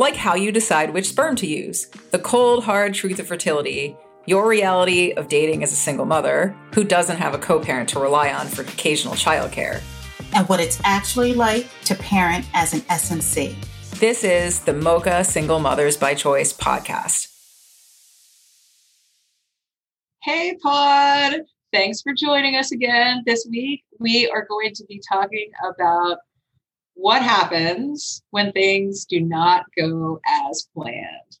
Like how you decide which sperm to use, the cold, hard truth of fertility, your reality of dating as a single mother who doesn't have a co parent to rely on for occasional childcare and what it's actually like to parent as an SMC. This is the Mocha Single Mothers by Choice podcast. Hey, Pod. Thanks for joining us again. This week, we are going to be talking about what happens when things do not go as planned.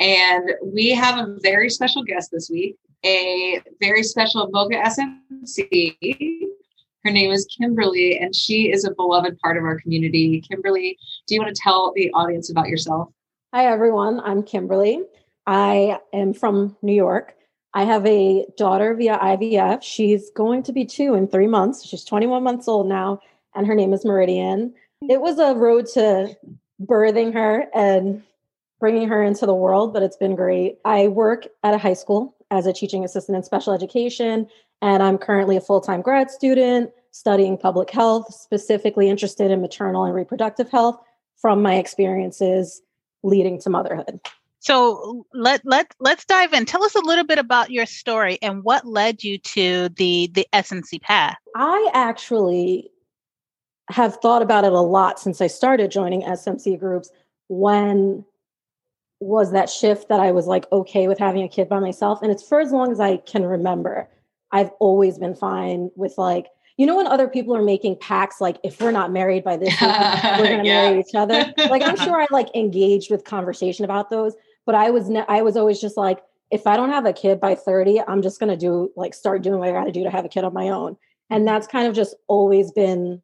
And we have a very special guest this week, a very special Mocha SMC her name is Kimberly, and she is a beloved part of our community. Kimberly, do you want to tell the audience about yourself? Hi, everyone. I'm Kimberly. I am from New York. I have a daughter via IVF. She's going to be two in three months. She's 21 months old now, and her name is Meridian. It was a road to birthing her and bringing her into the world, but it's been great. I work at a high school as a teaching assistant in special education and I'm currently a full time grad student studying public health, specifically interested in maternal and reproductive health from my experiences leading to motherhood. So let let let's dive in. Tell us a little bit about your story and what led you to the the SMC path. I actually have thought about it a lot since I started joining SMC groups. When was that shift that I was like okay with having a kid by myself? And it's for as long as I can remember. I've always been fine with like, you know, when other people are making pacts, like if we're not married by this, we're gonna yeah. marry each other. Like I'm sure I like engaged with conversation about those, but I was ne- I was always just like, if I don't have a kid by 30, I'm just gonna do like start doing what I gotta do to have a kid on my own. And mm-hmm. that's kind of just always been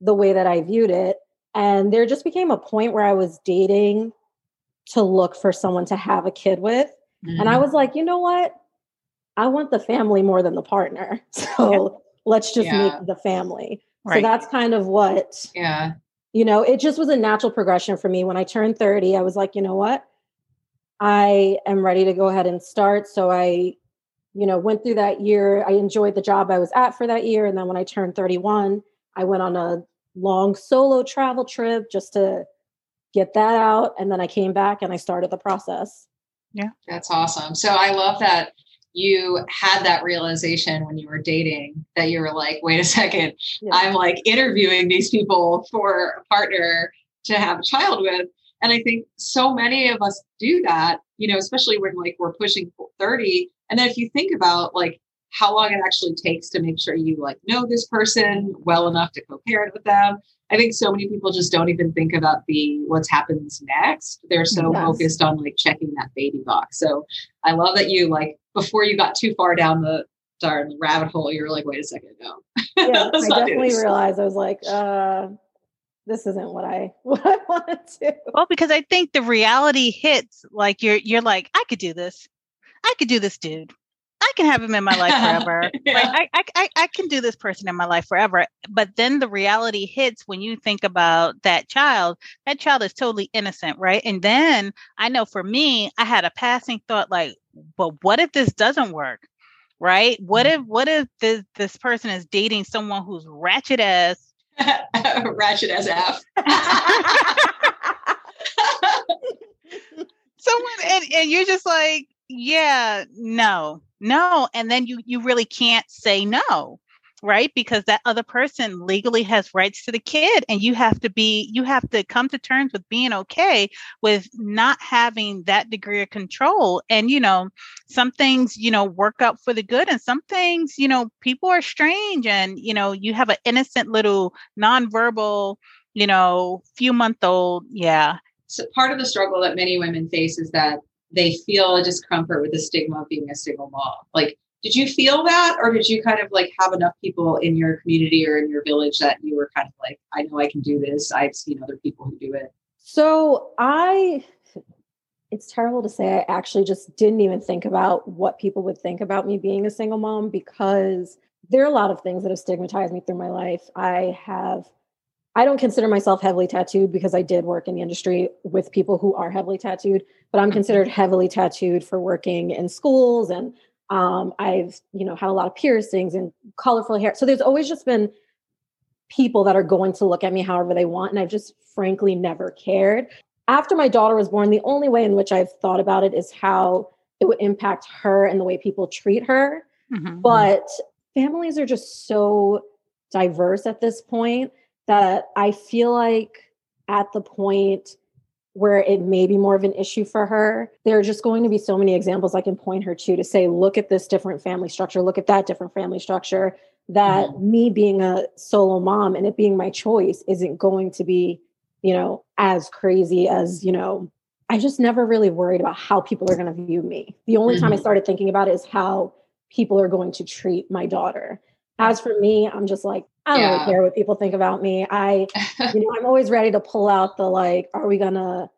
the way that I viewed it. And there just became a point where I was dating to look for someone to have a kid with. Mm-hmm. And I mm-hmm. was like, you know what? I want the family more than the partner. So yeah. let's just yeah. make the family. Right. So that's kind of what, yeah. You know, it just was a natural progression for me. When I turned 30, I was like, you know what? I am ready to go ahead and start. So I, you know, went through that year. I enjoyed the job I was at for that year. And then when I turned 31, I went on a long solo travel trip just to get that out. And then I came back and I started the process. Yeah. That's awesome. So I love that you had that realization when you were dating that you were like, wait a second, yeah. I'm like interviewing these people for a partner to have a child with. And I think so many of us do that, you know, especially when like we're pushing 30. And then if you think about like how long it actually takes to make sure you like know this person well enough to co-parent with them. I think so many people just don't even think about the what's happens next. They're so yes. focused on like checking that baby box. So I love that you like before you got too far down the darn rabbit hole, you were like, wait a second, no. Yeah, I definitely realized I was like, uh, this isn't what I what I wanted to. Well, because I think the reality hits like you're you're like, I could do this. I could do this, dude. I can have him in my life forever. yeah. I, I, I, I can do this person in my life forever. But then the reality hits when you think about that child. That child is totally innocent, right? And then I know for me, I had a passing thought like, but what if this doesn't work? Right? What if what if this this person is dating someone who's ratchet as ratchet as F? someone and, and you're just like, yeah, no, no and then you you really can't say no right? Because that other person legally has rights to the kid and you have to be you have to come to terms with being okay with not having that degree of control and you know some things you know work out for the good and some things you know people are strange and you know you have an innocent little nonverbal you know few month old yeah. So part of the struggle that many women face is that they feel a discomfort with the stigma of being a single mom. Like, did you feel that, or did you kind of like have enough people in your community or in your village that you were kind of like, I know I can do this. I've seen other people who do it. So I it's terrible to say I actually just didn't even think about what people would think about me being a single mom because there are a lot of things that have stigmatized me through my life. I have I don't consider myself heavily tattooed because I did work in the industry with people who are heavily tattooed, but I'm Mm-hmm. considered heavily tattooed for working in schools and um, I've, you know, had a lot of piercings and colorful hair. So there's always just been people that are going to look at me however they want. And I've just frankly never cared. After my daughter was born, the only way in which I've thought about it is how it would impact her and the way people treat her. Mhm. But families are just so diverse at this point that I feel like at the point where it may be more of an issue for her, there are just going to be so many examples I can point her to to say, look at this different family structure, look at that different family structure. That me being a solo mom and it being my choice isn't going to be, you know, as crazy as, you know, I just never really worried about how people are going to view me. The only time I Mhm. started thinking about it is how people are going to treat my daughter. As for me, I'm just like, I don't Yeah. really care what people think about me. I, you know, I'm always ready to pull out the like, are we gonna,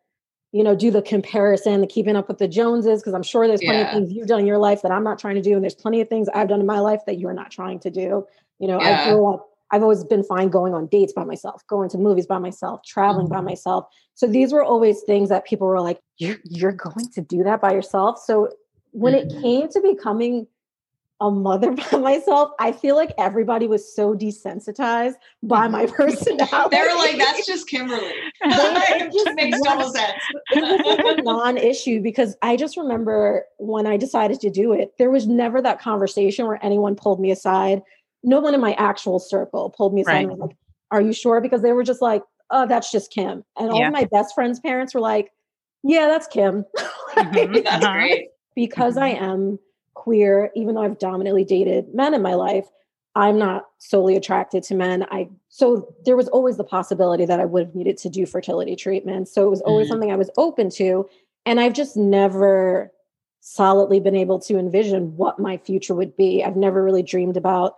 you know, do the comparison, the keeping up with the Joneses? Because I'm sure there's plenty Yeah. of things you've done in your life that I'm not trying to do, and there's plenty of things I've done in my life that you're not trying to do. You know, I Yeah. grew up. I've always been fine going on dates by myself, going to movies by myself, traveling by Mhm. myself. So these were always things that people were like, "You're you're going to do that by yourself." So when it Mhm. came to becoming a mother by myself, I feel like everybody was so desensitized by my personality. they were like, that's just Kimberly. it just makes want- total sense. it was like a non-issue because I just remember when I decided to do it, there was never that conversation where anyone pulled me aside. No one in my actual circle pulled me aside and was like, "Are you sure?" Because they were just like, "Oh, that's just Kim." And all Yeah. of my best friends' parents were like, "Yeah, that's Kim." Mhm. That's Uh-huh. great. because I am queer, even though I've dominantly dated men in my life, I'm not solely attracted to men. I so there was always the possibility that I would have needed to do fertility treatment. So it was always Mhm. something I was open to. And I've just never solidly been able to envision what my future would be. I've never really dreamed about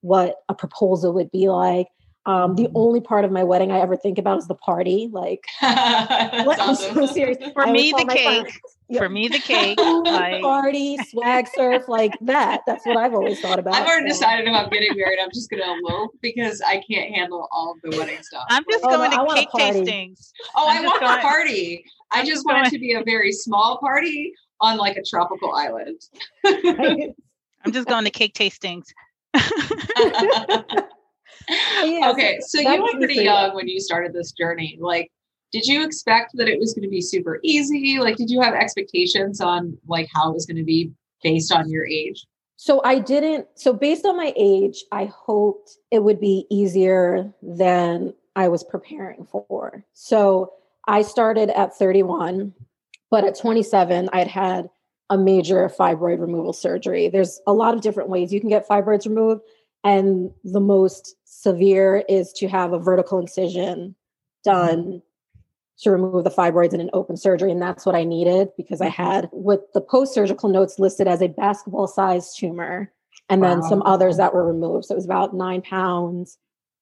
what a proposal would be like. Um, the Mhm. only part of my wedding I ever think about is the party. Like, what? I'm so serious. For I me, the cake. friends, yeah, For me, the cake. Like, party, swag surf, like that. That's what I've always thought about. I've already so. decided if I'm getting married, I'm just gonna elope because I can't handle all of the wedding stuff. I'm just Oh, going I to want cake tastings. oh, I'm I want going- the party. I I'm just just want going- it to be a very small party on like a tropical island. Right? I'm just going to cake tastings. yeah, okay, so that you were pretty young when you started this journey. Like, did you expect that it was going to be super easy? Like, did you have expectations on like how it was going to be based on your age? So I didn't. So based on my age, I hoped it would be easier than I was preparing for. So I started at 31, but at 27, I'd had a major fibroid removal surgery. There's a lot of different ways you can get fibroids removed, and the most severe is to have a vertical incision done to remove the fibroids in an open surgery. And that's what I needed because I mm-hmm. had with the post surgical notes listed as a basketball sized tumor and then some others that were removed. So it was about nine pounds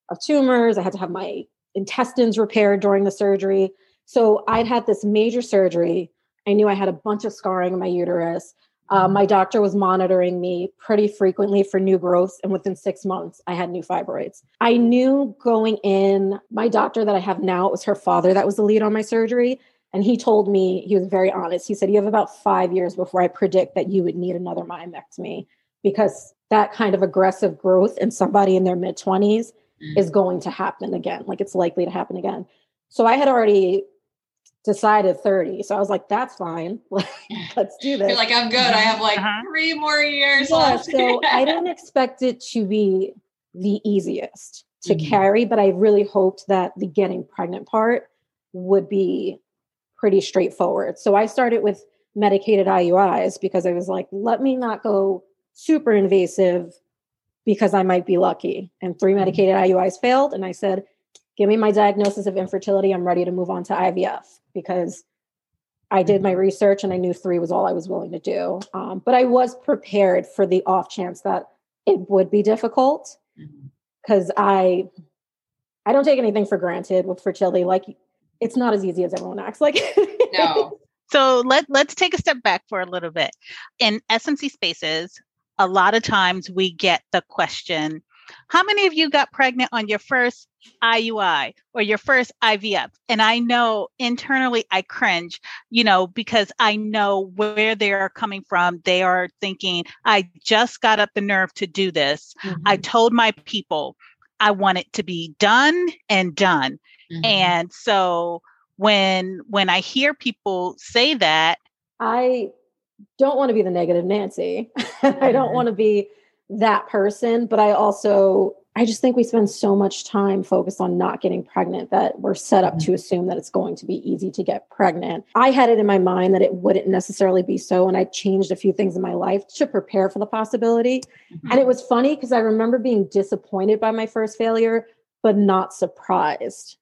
of tumors. I had to have my intestines repaired during the surgery. So I'd had this major surgery. I knew I had a bunch of scarring in my uterus. Uh, my doctor was monitoring me pretty frequently for new growths, and within six months, I had new fibroids. I knew going in, my doctor that I have now, it was her father that was the lead on my surgery. And he told me, he was very honest. He said, You have about five years before I predict that you would need another myomectomy because that kind of aggressive growth in somebody in their mid 20s Mm. is going to happen again. Like it's likely to happen again. So I had already decided 30. So I was like, That's fine. Let's do this. You're like, I'm good. I have like Uh-huh. three more years Yeah, left. so I didn't expect it to be the easiest to Mhm. carry, but I really hoped that the getting pregnant part would be pretty straightforward. So I started with medicated IUIs because I was like, let me not go super invasive because I might be lucky. And three medicated IUIs failed. And I said, give me my diagnosis of infertility. I'm ready to move on to IVF because I did my research and I knew three was all I was willing to do. Um, but I was prepared for the off chance that it would be difficult because I I don't take anything for granted with fertility. Like it's not as easy as everyone acts. Like No. So let let's take a step back for a little bit. In SMC spaces, a lot of times we get the question, how many of you got pregnant on your first IUI or your first IVF? And I know internally I cringe, you know, because I know where they are coming from. They are thinking, I just got up the nerve to do this. Mm-hmm. I told my people I want it to be done and done. Mm-hmm. And so when when I hear people say that, I don't want to be the negative Nancy. I don't want to be that person, but I also I just think we spend so much time focused on not getting pregnant that we're set up mm-hmm. to assume that it's going to be easy to get pregnant. I had it in my mind that it wouldn't necessarily be so, and I changed a few things in my life to prepare for the possibility. Mm-hmm. And it was funny because I remember being disappointed by my first failure, but not surprised.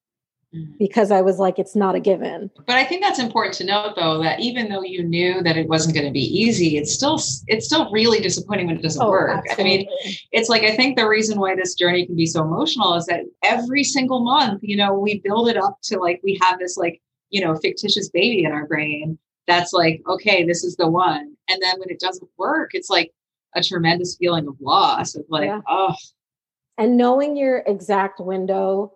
Mm-hmm. because I was like, it's not a given. But I think that's important to note, though, that even though you knew that it wasn't going to be easy, it's still it's still really disappointing when it doesn't oh, work. Absolutely. I mean, it's like I think the reason why this journey can be so emotional is that every single month, you know, we build it up to like we have this like you know fictitious baby in our brain that's like, okay, this is the one, and then when it doesn't work, it's like a tremendous feeling of loss of like, yeah. oh. And knowing your exact window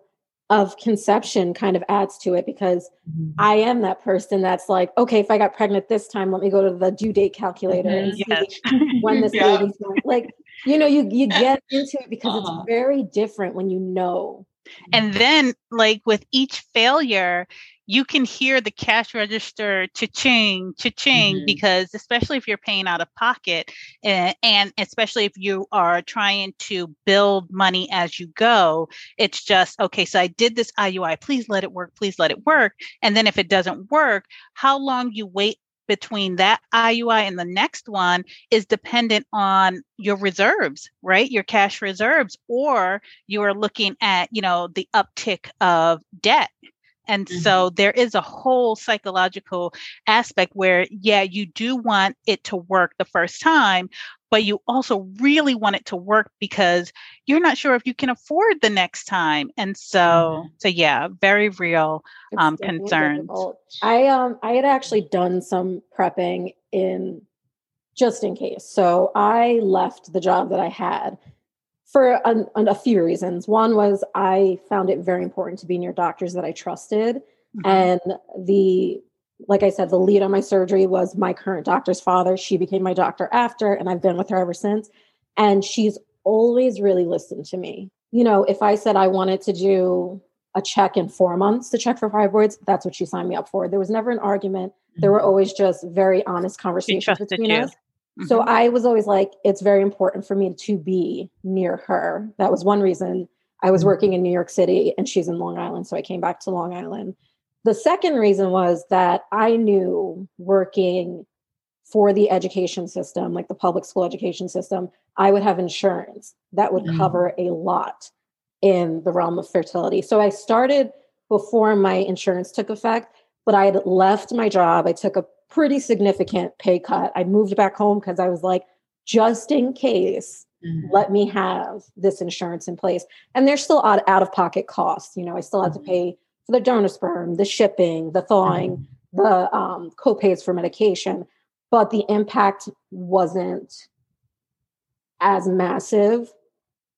of conception kind of adds to it because mm-hmm. I am that person that's like, okay, if I got pregnant this time, let me go to the due date calculator mm-hmm. and yes. see when this yeah. baby's going. Like, you know, you you get into it because uh-huh. it's very different when you know. And then, like with each failure, you can hear the cash register cha-ching, cha-ching, mm-hmm. because especially if you're paying out of pocket and, and, especially if you are trying to build money as you go, it's just, okay, so I did this IUI, please let it work, please let it work. And then if it doesn't work, how long you wait between that IUI and the next one is dependent on your reserves, right? Your cash reserves, or you are looking at, you know, the uptick of debt and mm-hmm. so there is a whole psychological aspect where, yeah, you do want it to work the first time, but you also really want it to work because you're not sure if you can afford the next time. And so, mm-hmm. so yeah, very real um, concerns. Difficult. I um I had actually done some prepping in just in case. So I left the job that I had for a, a, few reasons. One was I found it very important to be near doctors that I trusted. Mm-hmm. And the, like I said, the lead on my surgery was my current doctor's father. She became my doctor after, and I've been with her ever since. And she's always really listened to me. You know, if I said I wanted to do a check in four months to check for fibroids, that's what she signed me up for. There was never an argument. There were mm-hmm. always just very honest conversations between you. us. So mm-hmm. I was always like, it's very important for me to be near her. That was one reason I was mm-hmm. working in New York City and she's in Long Island. So I came back to Long Island. The second reason was that I knew working for the education system, like the public school education system, I would have insurance that would mm-hmm. cover a lot in the realm of fertility. So I started before my insurance took effect, but I had left my job. I took a pretty significant pay cut. I moved back home because I was like, just in case, mm-hmm. let me have this insurance in place. And there's still out, out of pocket costs. You know, I still had mm-hmm. to pay for the donor sperm, the shipping, the thawing, mm-hmm. the um, co-pays for medication, but the impact wasn't as massive.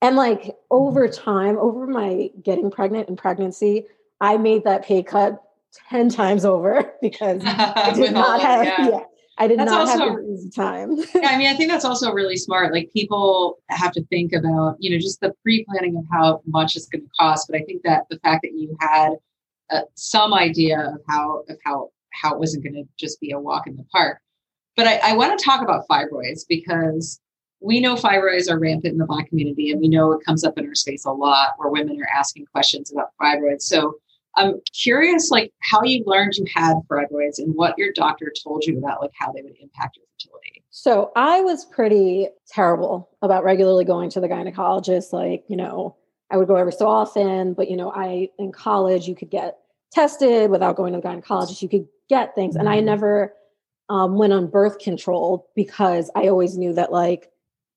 And like mm-hmm. over time, over my getting pregnant and pregnancy, I made that pay cut 10 times over because I did not have, yeah. yeah. I did that's not also, have an easy time. yeah, I mean, I think that's also really smart. Like people have to think about, you know, just the pre-planning of how much it's going to cost. But I think that the fact that you had uh, some idea of how of how how it wasn't going to just be a walk in the park. But I, I want to talk about fibroids because we know fibroids are rampant in the Black community, and we know it comes up in our space a lot where women are asking questions about fibroids. So I'm curious, like how you learned you had fibroids and what your doctor told you about, like how they would impact your fertility. So I was pretty terrible about regularly going to the gynecologist. Like, you know, I would go every so often, but you know, I in college you could get tested without going to the gynecologist. You could get things, and I mm-hmm. never um, went on birth control because I always knew that like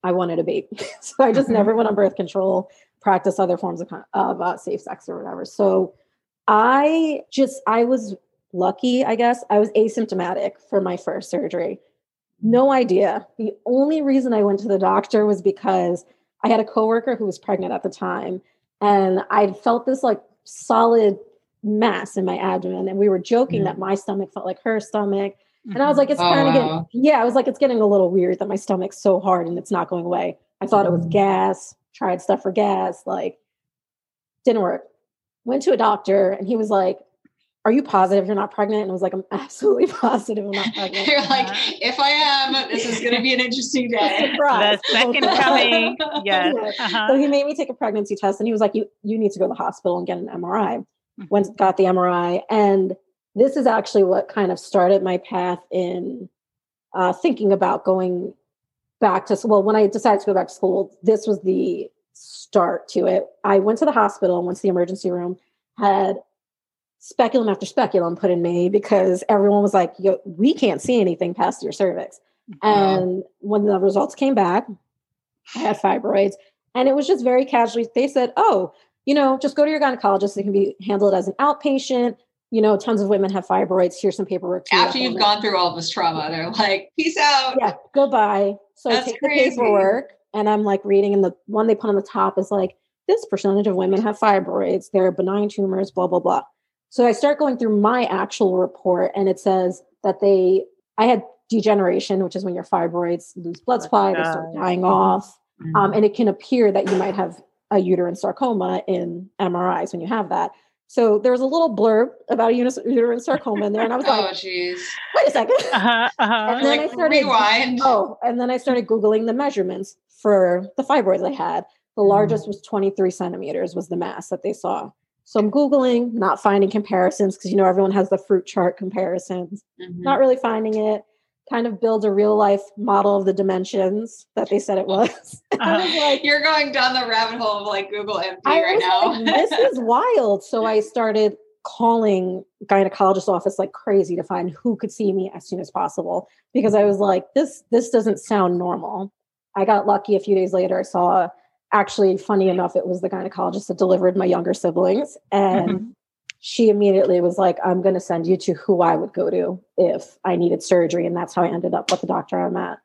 I wanted a baby, so I just mm-hmm. never went on birth control. Practice other forms of, of uh, safe sex or whatever. So I just, I was lucky, I guess. I was asymptomatic for my first surgery. No idea. The only reason I went to the doctor was because I had a coworker who was pregnant at the time and I felt this like solid mass in my abdomen and we were joking mm. that my stomach felt like her stomach and I was like, it's oh, kind of wow. getting, yeah, I was like, it's getting a little weird that my stomach's so hard and it's not going away. I thought it was mm. gas, tried stuff for gas, like, didn't work. Went to a doctor and he was like, are you positive you're not pregnant? And I was like, I'm absolutely positive I'm not pregnant. you're like, if I am, this is going to be an interesting day. the second coming. Yes. Uh-huh. So he made me take a pregnancy test and he was like, you, you need to go to the hospital and get an MRI. Mm-hmm. Went, got the MRI. And this is actually what kind of started my path in uh, thinking about going back to well when i decided to go back to school this was the start to it i went to the hospital and went to the emergency room had speculum after speculum put in me because everyone was like Yo, we can't see anything past your cervix mm-hmm. and when the results came back i had fibroids and it was just very casually they said oh you know just go to your gynecologist it can be handled as an outpatient you know, tons of women have fibroids. Here's some paperwork. After you've gone through all this trauma, they're like, peace out. Yeah, goodbye. So That's I take crazy. the paperwork and I'm like reading, and the one they put on the top is like, this percentage of women have fibroids. They're benign tumors, blah, blah, blah. So I start going through my actual report, and it says that they, I had degeneration, which is when your fibroids lose blood supply, they start dying off. Mm-hmm. Um, and it can appear that you might have a uterine sarcoma in MRIs when you have that. So there was a little blurb about a uterine sarcoma in there, and I was like, "Oh, jeez, wait a 2nd uh-huh, uh-huh. And then like, I started rewind. Oh, and then I started googling the measurements for the fibroids I had. The mm. largest was 23 centimeters was the mass that they saw. So I'm googling, not finding comparisons because you know everyone has the fruit chart comparisons. Mm-hmm. Not really finding it kind of build a real life model of the dimensions that they said it was. Uh, like, You're going down the rabbit hole of like Google MD right now. Like, this is wild. So I started calling gynecologist office like crazy to find who could see me as soon as possible because I was like, this this doesn't sound normal. I got lucky a few days later. I saw actually funny enough, it was the gynecologist that delivered my younger siblings. And mm-hmm she immediately was like, I'm going to send you to who I would go to if I needed surgery. And that's how I ended up with the doctor I'm at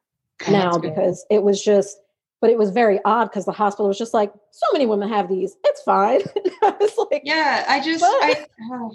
now because it was just, but it was very odd because the hospital was just like, so many women have these. It's fine. I was like, yeah, I just, I, oh,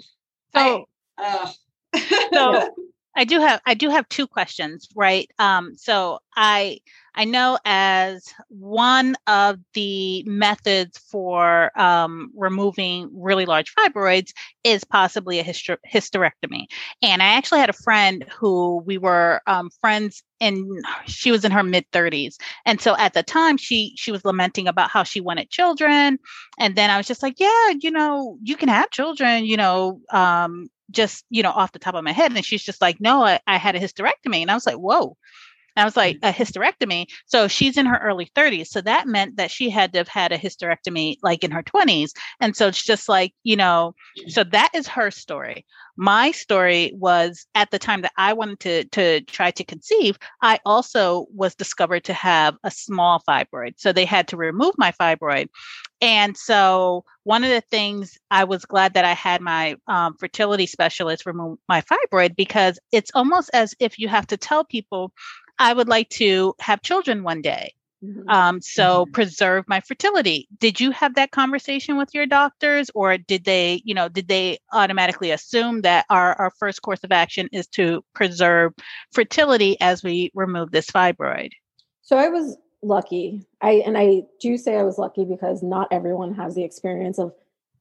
so, I, uh. so I do have, I do have two questions, right? Um, so I, I know as one of the methods for um, removing really large fibroids is possibly a hyster- hysterectomy. And I actually had a friend who we were um, friends and she was in her mid 30s and so at the time she she was lamenting about how she wanted children. And then i was just like yeah you know you can have children you know um, just you know off the top of my head. And she's just like no I, I had a hysterectomy. And i was like whoa and I was like, mm. a hysterectomy. So she's in her early 30s. So that meant that she had to have had a hysterectomy like in her 20s. And so it's just like, you know, so that is her story. My story was at the time that I wanted to, to try to conceive, I also was discovered to have a small fibroid. So they had to remove my fibroid. And so one of the things I was glad that I had my um, fertility specialist remove my fibroid because it's almost as if you have to tell people I would like to have children one day. Mm-hmm. Um, so mm-hmm. preserve my fertility. Did you have that conversation with your doctors, or did they, you know, did they automatically assume that our, our first course of action is to preserve fertility as we remove this fibroid? So I was lucky. I and I do say I was lucky because not everyone has the experience of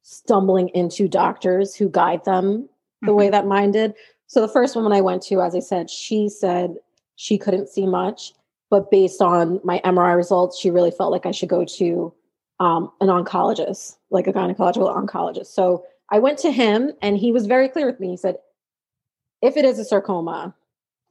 stumbling into doctors who guide them the mm-hmm. way that mine did. So the first woman I went to, as I said, she said she couldn't see much. But based on my MRI results, she really felt like I should go to um, an oncologist, like a gynecological oncologist. So I went to him and he was very clear with me. He said, if it is a sarcoma,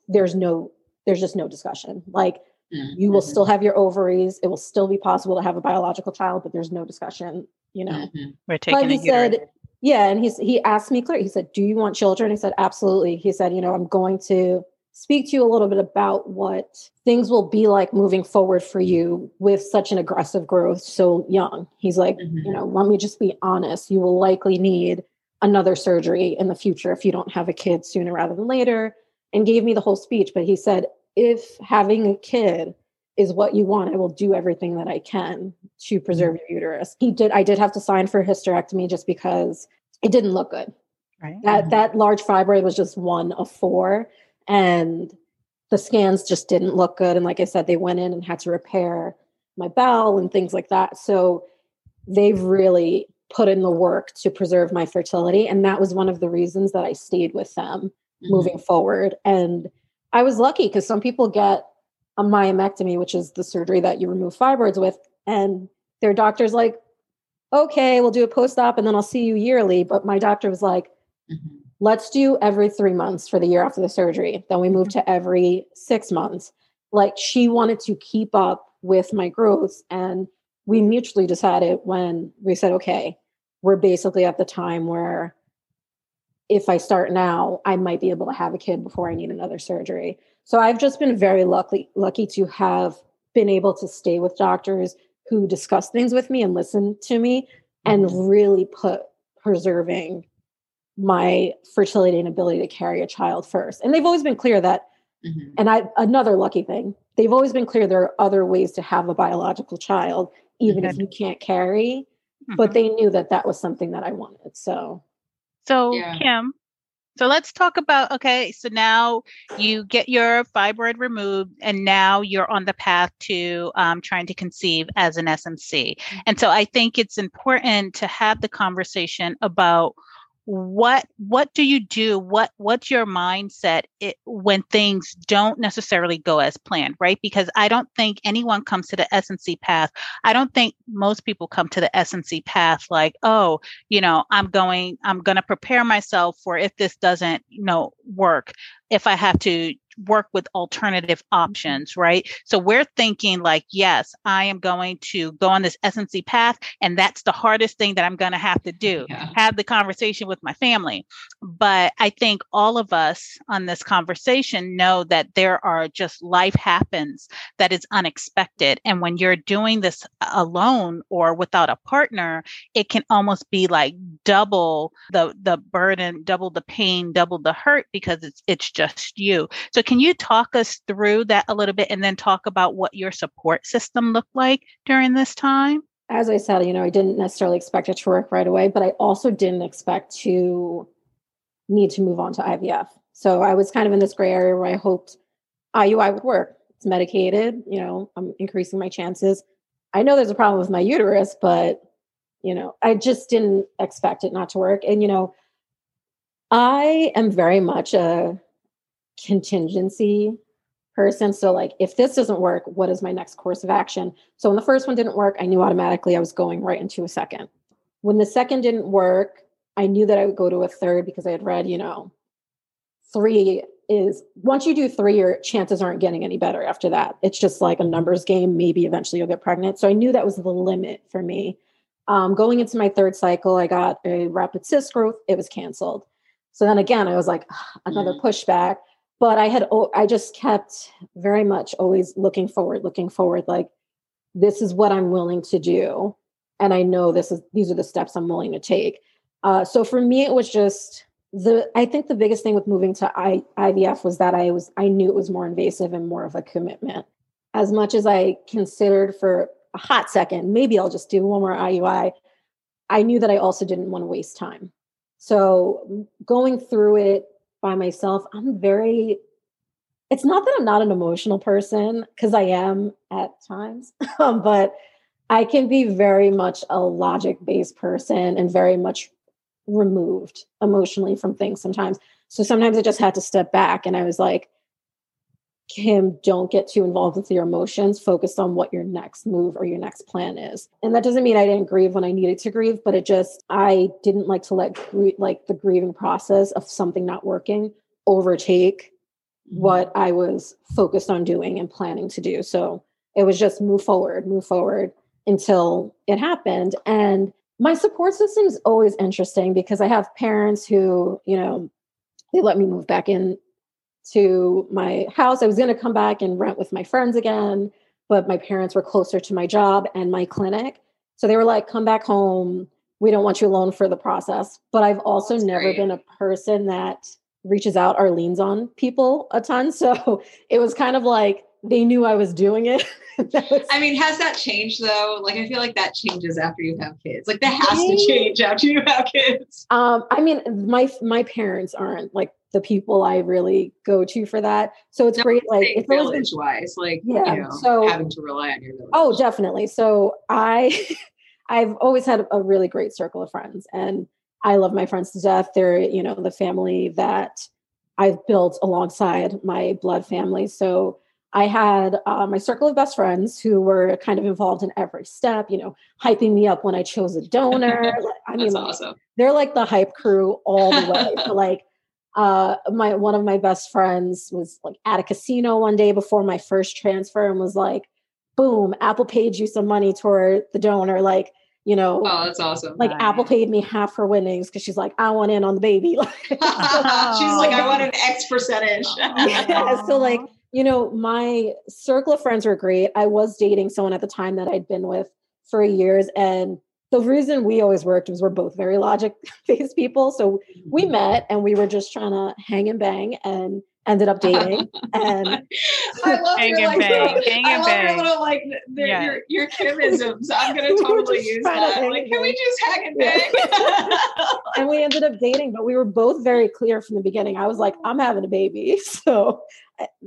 there's no, there's just no discussion. Like mm-hmm. you will mm-hmm. still have your ovaries. It will still be possible to have a biological child, but there's no discussion, you know. Mm-hmm. We're taking but he said, yeah. And he's, he asked me clear. He said, do you want children? I said, absolutely. He said, you know, I'm going to speak to you a little bit about what things will be like moving forward for you with such an aggressive growth so young. He's like, mm-hmm. you know, let me just be honest. You will likely need another surgery in the future if you don't have a kid sooner rather than later and gave me the whole speech but he said if having a kid is what you want i will do everything that i can to preserve your uterus he did i did have to sign for a hysterectomy just because it didn't look good Right. that that large fibroid was just one of four and the scans just didn't look good and like i said they went in and had to repair my bowel and things like that so they've really put in the work to preserve my fertility and that was one of the reasons that i stayed with them Mm-hmm. moving forward and i was lucky because some people get a myomectomy which is the surgery that you remove fibroids with and their doctor's like okay we'll do a post-op and then i'll see you yearly but my doctor was like Mhm. Let's do every three months for the year after the surgery. Then we moved mm-hmm. to every six months. Like she wanted to keep up with my growth. And we mutually decided when we said, okay, we're basically at the time where if I start now, I might be able to have a kid before I need another surgery. So I've just been very lucky lucky to have been able to stay with doctors who discuss things with me and listen to me and mm-hmm. really put preserving my fertility and ability to carry a child first. And they've always been clear that, Mhm. and I another lucky thing, they've always been clear there are other ways to have a biological child, even if you can't carry. But Mhm. they knew that that was something that I wanted. So So, Yeah. Kim, so let's talk about okay, so now you get your fibroid removed, and now you're on the path to um, trying to conceive as an SMC. And so I think it's important to have the conversation about what what do you do? What what's your mindset it, when things don't necessarily go as planned right? Because i don't think anyone comes to the SMC path. I don't think most people come to the SMC path like oh you know i'm going i'm going to prepare myself for if this doesn't you know work if i have to work with alternative options right? So we're thinking like yes i am going to go on this SMC path and that's the hardest thing that i'm going to have to do Yeah. have the conversation with my family. But i think all of us on this conversation know that there are just life happens that is unexpected. And when you're doing this alone or without a partner it can almost be like double the the burden double the pain double the hurt because it's it's just you. So can you talk us through that a little bit and then talk about what your support system looked like during this time as I said, you know, I didn't necessarily expect it to work right away, but I also didn't expect to need to move on to IVF. So I was kind of in this gray area where I hoped IUI would work. It's medicated, you know, I'm increasing my chances. I know there's a problem with my uterus, but you know, I just didn't expect it not to work. And you know, I am very much a contingency person. So, like, if this doesn't work, what is my next course of action? So, when the first one didn't work, I knew automatically I was going right into a second. When the second didn't work, I knew that I would go to a third because I had read, you know, three is once you do three, your chances aren't getting any better after that. It's just like a numbers game. Maybe eventually you'll get pregnant. So, I knew that was the limit for me. Um, going into my third cycle, I got a rapid cyst growth. It was canceled. So then again, I was like, another pushback but I had I just kept very much always looking forward, looking forward. Like this is what I'm willing to do, and I know this is these are the steps I'm willing to take. Uh, so for me, it was just the. I think the biggest thing with moving to I, IVF was that I was I knew it was more invasive and more of a commitment. As much as I considered for a hot second, maybe I'll just do one more IUI. I knew that I also didn't want to waste time. So going through it by myself, I'm very it's not that I'm not an emotional person because I am at times, um, but I can be very much a logic based person and very much removed emotionally from things sometimes. So sometimes I just had to step back and I was like, Kim, don't get too involved with your emotions. Focus on what your next move or your next plan is. And that doesn't mean I didn't grieve when I needed to grieve, but it just, I didn't like to let gr- like the grieving process of something not working overtake mm-hmm. what I was focused on doing and planning to do. So it was just move forward, move forward until it happened. And my support system is always interesting because I have parents who, you know, they let me move back in to my house. I was going to come back and rent with my friends again, but my parents were closer to my job and my clinic. So they were like, come back home. we don't want you alone for the process. But I've oh, also That's never great. been a person that reaches out or leans on people a ton. So it was kind of like they knew I was doing it. Was- I mean, has that changed though? Like, I feel like that changes after you have kids. Like, that has to change after you have kids. Um, I mean, my my parents aren't like the people I really go to for that. So it's No, great. Like it's always been wise, like, Yeah, you know, so- having to rely on your village. Oh, definitely. So I I've always had a really great circle of friends and I love my friends to death. They're, you know, the family that I've built alongside my blood family. So I had uh, my circle of best friends who were kind of involved in every step, you know, hyping me up when I chose a donor. Like, I mean, like, awesome. they're like the hype crew all the way. so like uh my one of my best friends was like at a casino one day before my first transfer and was like, boom, Apple paid you some money toward the donor. Like, you know, Oh, that's awesome. like. Apple paid me half her winnings because she's like, I want in on the baby. She's like, I want an X percentage. yeah, so like you know my circle of friends were great i was dating someone at the time that i'd been with for years and the reason we always worked was we're both very logic based people so we mm-hmm. met and we were just trying to hang and bang and ended up dating and I love Hang your like, bang, little- I and love your little like the, Yeah. your your Kimisms. I'm gonna totally just use trying to that. Like, and can we just hang and bang? and we ended up dating but we were both very clear from the beginning i was like i'm having a baby so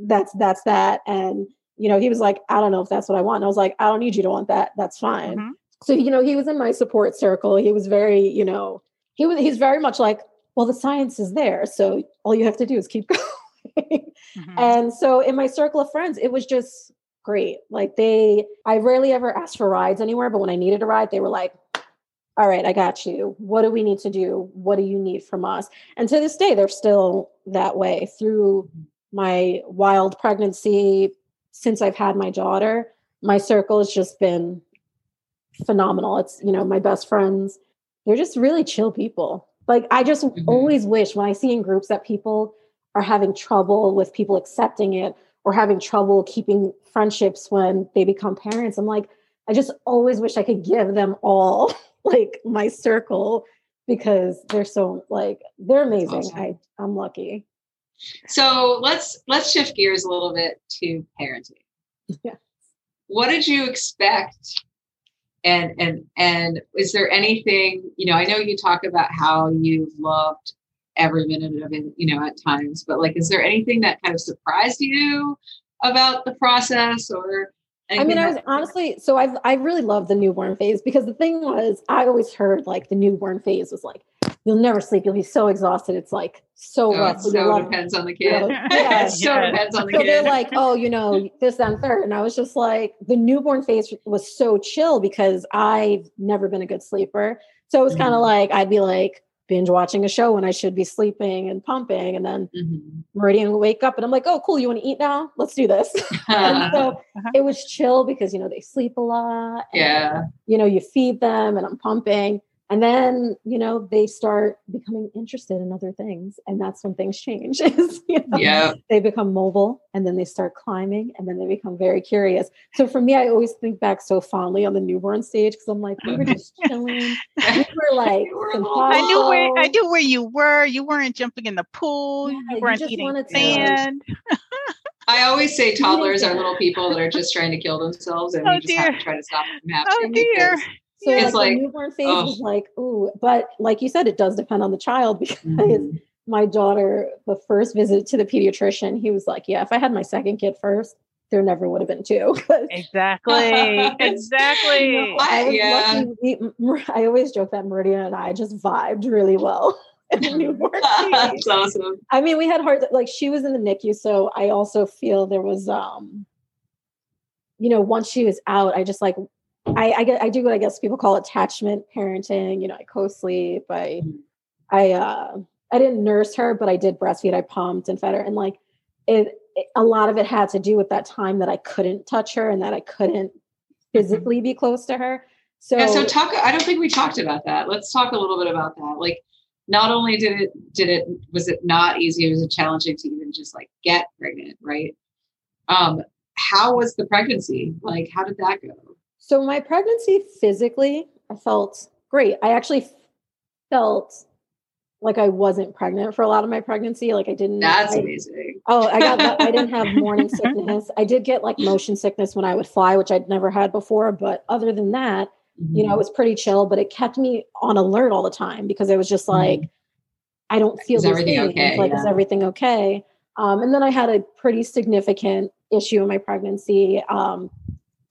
that's that's that and you know he was like i don't know if that's what i want and i was like i don't need you to want that that's fine Mhm. so you know he was in my support circle he was very you know he was he's very much like well the science is there so all you have to do is keep going Mhm. and so in my circle of friends it was just great like they i rarely ever asked for rides anywhere but when i needed a ride they were like all right i got you what do we need to do what do you need from us and to this day they're still that way through my wild pregnancy since i've had my daughter my circle has just been phenomenal it's you know my best friends they're just really chill people like i just Mhm. always wish when i see in groups that people are having trouble with people accepting it or having trouble keeping friendships when they become parents i'm like i just always wish i could give them all like my circle because they're so like they're amazing awesome. i i'm lucky So let's let's shift gears a little bit to parenting. Yeah. What did you expect? And and and is there anything, you know, I know you talk about how you've loved every minute of it, you know, at times, but like is there anything that kind of surprised you about the process or I mean, I was honestly so I've I really loved the newborn phase because the thing was I always heard like the newborn phase was like you'll never sleep, you'll be so exhausted. It's like so Oh, rough. it so so love- depends on the you kid. know, yeah. it so Yeah. depends on the kid. so they're like, oh, you know, this, that, and third. And I was just like, the newborn phase was so chill because I've never been a good sleeper. So it was kind of like I'd be like binge watching a show when I should be sleeping and pumping, and then Mhm. Meridian would wake up, and I'm like, oh, cool, you want to eat now? Let's do this. and so Uh-huh. it was chill because you know they sleep a lot. and, yeah. you know, you feed them, and I'm pumping. And then, you know, they start becoming interested in other things. And that's when things change. is, you know, Yeah. they become mobile and then they start climbing and then they become very curious. So for me, I always think back so fondly on the newborn stage because I'm like, we were just chilling. We were like, were a some little I knew where I knew where you were. You weren't jumping in the pool. Yeah, you you weren't just eating sand. I always say toddlers are little people that are just trying to kill themselves, and Oh, we just have to try to stop them from Oh dear. So It's like, like, the newborn phase oh. was like, ooh, but like you said, it does depend on the child because Mhm. my daughter, the first visit to the pediatrician, he was like, yeah, if I had my second kid first, there never would have been two. Exactly. exactly. You know, I yeah. We, I always joke that Meridian and I just vibed really well in newborn. That's awesome. I mean, we had hard like she was in the NICU, so I also feel there was um, you know, once she was out, I just like I I I do what I guess people call attachment parenting. You know, I co-sleep. I Mhm. I uh I didn't nurse her, but I did breastfeed. I pumped and fed her, and like it, it a lot of it had to do with that time that I couldn't touch her and that I couldn't physically be close to her. So, Yeah. So talk. I don't think we talked about that. Let's talk a little bit about that. Like, not only did it did it was it not easy. It was challenging to even just like get pregnant, right? Um, how was the pregnancy? Like, how did that go? So my pregnancy physically, I felt great. I actually felt like I wasn't pregnant for a lot of my pregnancy. Like I didn't. That's I, amazing. Oh, I got that. I didn't have morning sickness. I did get like motion sickness when I would fly, which I'd never had before. But other than that, mm-hmm. you know, it was pretty chill. But it kept me on alert all the time because it was just mm-hmm. like, mm-hmm. I don't feel is everything things. okay? Like, yeah. is everything okay? Um, and then I had a pretty significant issue in my pregnancy um,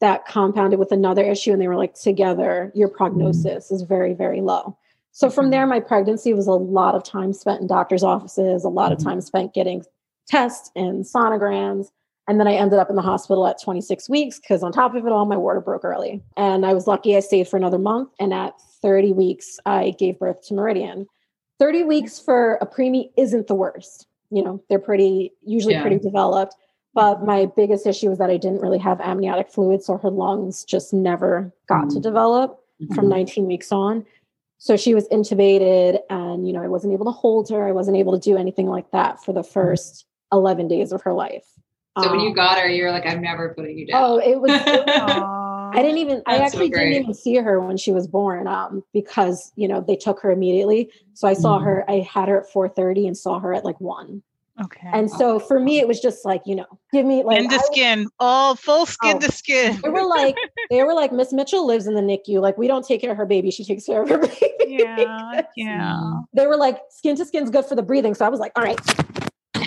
that compounded with another issue, and they were like, together, your mm-hmm. prognosis is very, very low. So from there, mm-hmm. my pregnancy was a lot of time spent in doctor's offices, a lot of mm-hmm. time spent getting tests and sonograms. And then I ended up in the hospital at 26 weeks because on top of it all, my water broke early. And I was lucky I stayed for another month. And at 30 weeks, I gave birth to Meridian. 30 weeks for a preemie isn't the worst. You know, they're pretty, usually yeah. pretty developed. But mm-hmm. my biggest issue was that I didn't really have amniotic fluid. So her lungs just never got mm-hmm. to develop mm-hmm. from 19 weeks on. So she was intubated, and you know, I wasn't able to hold her. I wasn't able to do anything like that for the mm-hmm. first 11 days of her life. So um, when you um, got her, you were like, I'm never putting you down. Oh, it was. I didn't even. That's I actually so didn't even see her when she was born, um, because you know they took her immediately. So I saw mm. her. I had her at 4:30 and saw her at like one. Okay. And so for me, it was just like, you know, give me like skin to skin, all full skin oh, to skin. They were like, they were like, Miss Mitchell lives in the NICU. Like, we don't take care of her baby. She takes care of her baby. Yeah. Yeah. They were like, skin to skin's good for the breathing. So I was like, all right.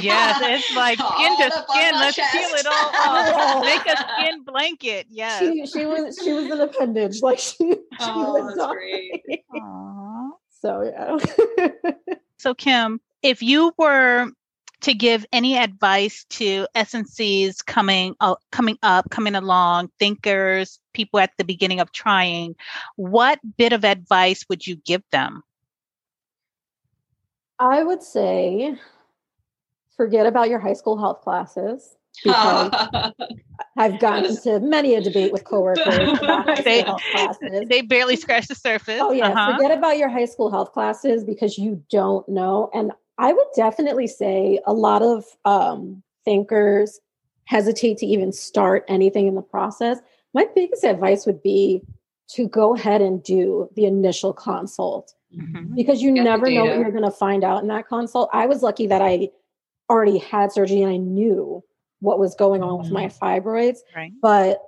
Yes, it's like skin to skin. Let's peel it all off. Make a skin blanket. Yes. She, she was she was an appendage. Like she, she oh, was that's great. So yeah. so Kim, if you were to give any advice to SMCs coming uh, coming up, coming along, thinkers, people at the beginning of trying, what bit of advice would you give them? I would say forget about your high school health classes because I've gotten into many a debate with coworkers about they, health classes. They barely scratch the surface. Oh yeah, uh-huh. forget about your high school health classes because you don't know. And I would definitely say a lot of um, thinkers hesitate to even start anything in the process. My biggest advice would be to go ahead and do the initial consult mm-hmm. because you Get never know what you're going to find out in that consult. I was lucky that I already had surgery and I knew what was going on mm-hmm. with my mm-hmm. fibroids. Right. But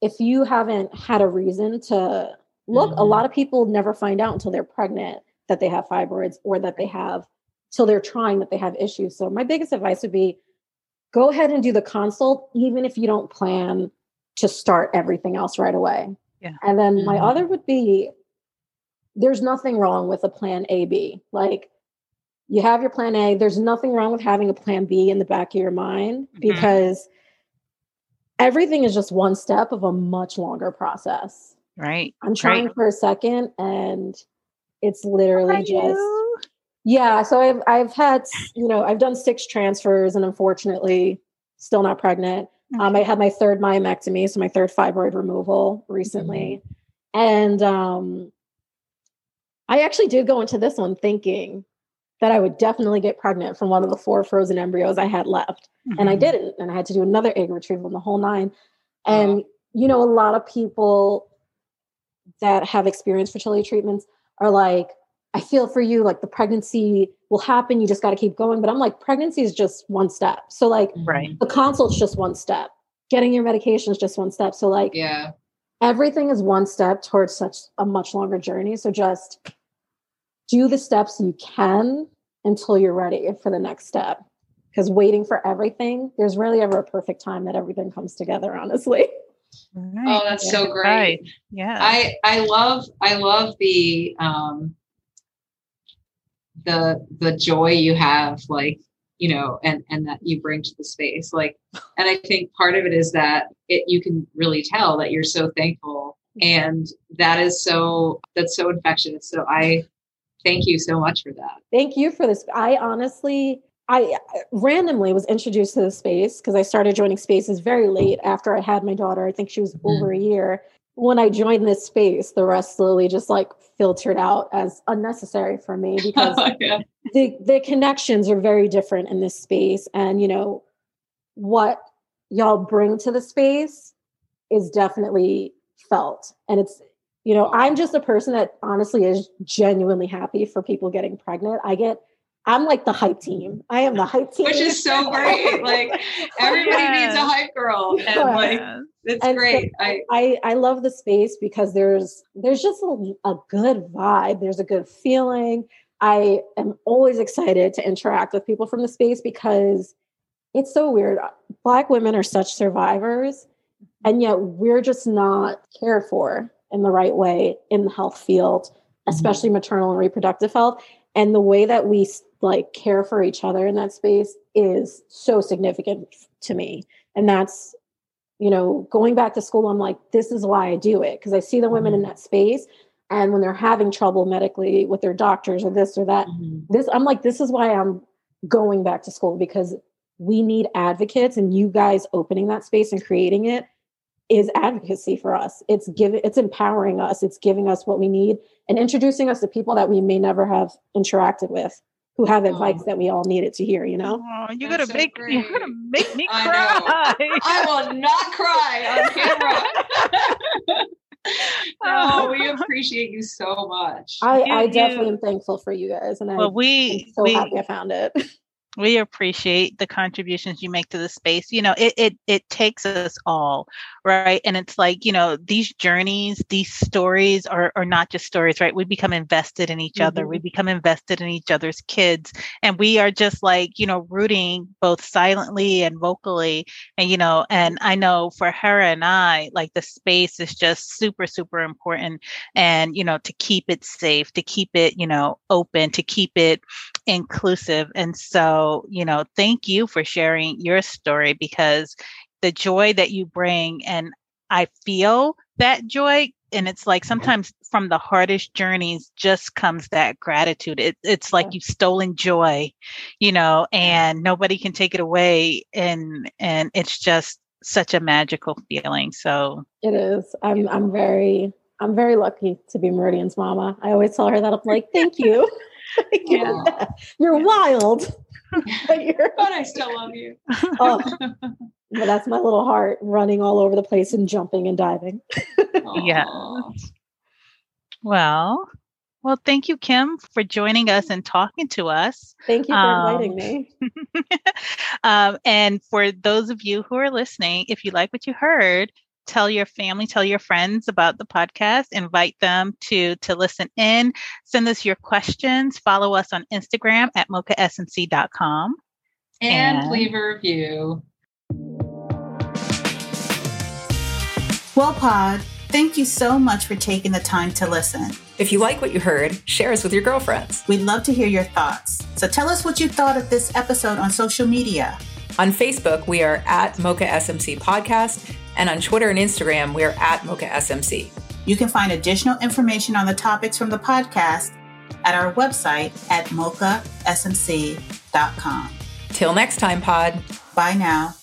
if you haven't had a reason to look, mm-hmm. a lot of people never find out until they're pregnant that they have fibroids or that they have till they're trying that they have issues. So my biggest advice would be go ahead and do the consult, even if you don't plan to start everything else right away. Yeah. And then mm-hmm. my other would be there's nothing wrong with a plan A B. Like you have your plan A, there's nothing wrong with having a plan B in the back of your mind mm-hmm. because everything is just one step of a much longer process. Right. I'm trying right. for a second and it's literally just? Yeah, so I've I've had you know I've done six transfers and unfortunately still not pregnant. Okay. Um, I had my third myomectomy, so my third fibroid removal recently, mm-hmm. and um, I actually did go into this one thinking that I would definitely get pregnant from one of the four frozen embryos I had left, mm-hmm. and I mm-hmm. didn't, and I had to do another egg retrieval, in the whole nine. And you know, a lot of people that have experienced fertility treatments are like, I feel for you, like the pregnancy will happen. You just got to keep going. But I'm like, pregnancy is just one step. So, like, right. the consult's just one step. Getting your medication is just one step. So, like, yeah, everything is one step towards such a much longer journey. So, just do the steps you can until you're ready for the next step. Because waiting for everything, there's rarely ever a perfect time that everything comes together, honestly. Right. Oh, that's yeah. so great. Right. Yeah. I I love I love the um the the joy you have like you know and and that you bring to the space like and i think part of it is that it you can really tell that you're so thankful. And that is so that's so infectious. So i thank you so much for that. Thank you for this. I honestly I randomly was introduced to the space because I started joining spaces very late after I had my daughter. I think she was mm-hmm. over a year when I joined this space, the rest slowly just like filtered out as unnecessary for me because oh, yeah. the the connections are very different in this space. And you know, what y'all bring to the space is definitely felt. And it's you know, I'm just a person that honestly is genuinely happy for people getting pregnant. I get I'm like the hype team. I am the hype team. Which is so great. Like everybody yes. needs a hype girl. And like it's and great. So I, I I love the space because there's there's just a, a good vibe. There's a good feeling. I am always excited to interact with people from the space because it's so weird. Black women are such survivors, and yet we're just not cared for in the right way in the health field, mm-hmm. especially mm-hmm. maternal and reproductive health. And the way that we like care for each other in that space is so significant to me. And that's, you know, going back to school, I'm like, this is why I do it because I see the women mm-hmm. in that space and when they're having trouble medically with their doctors or this or that mm-hmm. this i'm like this is why i'm going back to school because we need advocates and you guys opening that space and creating it is advocacy for us it's giving it's empowering us it's giving us what we need and introducing us to people that we may never have interacted with who have advice oh. that we all needed to hear, you know? Oh, you're gonna so make great. you're gonna make me cry. I, I will not cry on camera. oh, we appreciate you so much. I, I definitely am thankful for you guys, and well, I, we I'm so we, happy I found it. We appreciate the contributions you make to the space. You know it, it it takes us all right? And it's like you know these journeys these stories are, are not just stories right? We become invested in each mm-hmm. other. We mm-hmm. become invested in each other's kids. And we are just like you know rooting both silently and vocally. And you know and i know for her and i like the space is just super super important. And you know to keep it safe to keep it you know open to keep it inclusive and so you know, thank you for sharing your story because the joy that you bring, and I feel that joy. And it's like mm-hmm. sometimes from the hardest journeys just comes that gratitude. It, it's like you've stolen joy, you know, and nobody can take it away. And and it's just such a magical feeling. So it is. I'm I'm very I'm very lucky to be Meridian's mama. I always tell her that I'm like, thank you. you're, you're wild. but, you're, but I still love you. oh, but that's my little heart running all over the place and jumping and diving. yeah. Well, well, thank you, Kim, for joining us and talking to us. Thank you for um, inviting me. um, and for those of you who are listening, if you like what you heard, tell your family, tell your friends about the podcast, invite them to to listen in, send us your questions, follow us on Instagram at mochasmc.com. And, and leave a review. Well, Pod, thank you so much for taking the time to listen. If you like what you heard, share us with your girlfriends. We'd love to hear your thoughts. So tell us what you thought of this episode on social media. On Facebook, we are at Mocha SMC Podcast, and on Twitter and Instagram, we are at Mocha SMC. You can find additional information on the topics from the podcast at our website at mochasmc.com. Till next time, Pod. Bye now.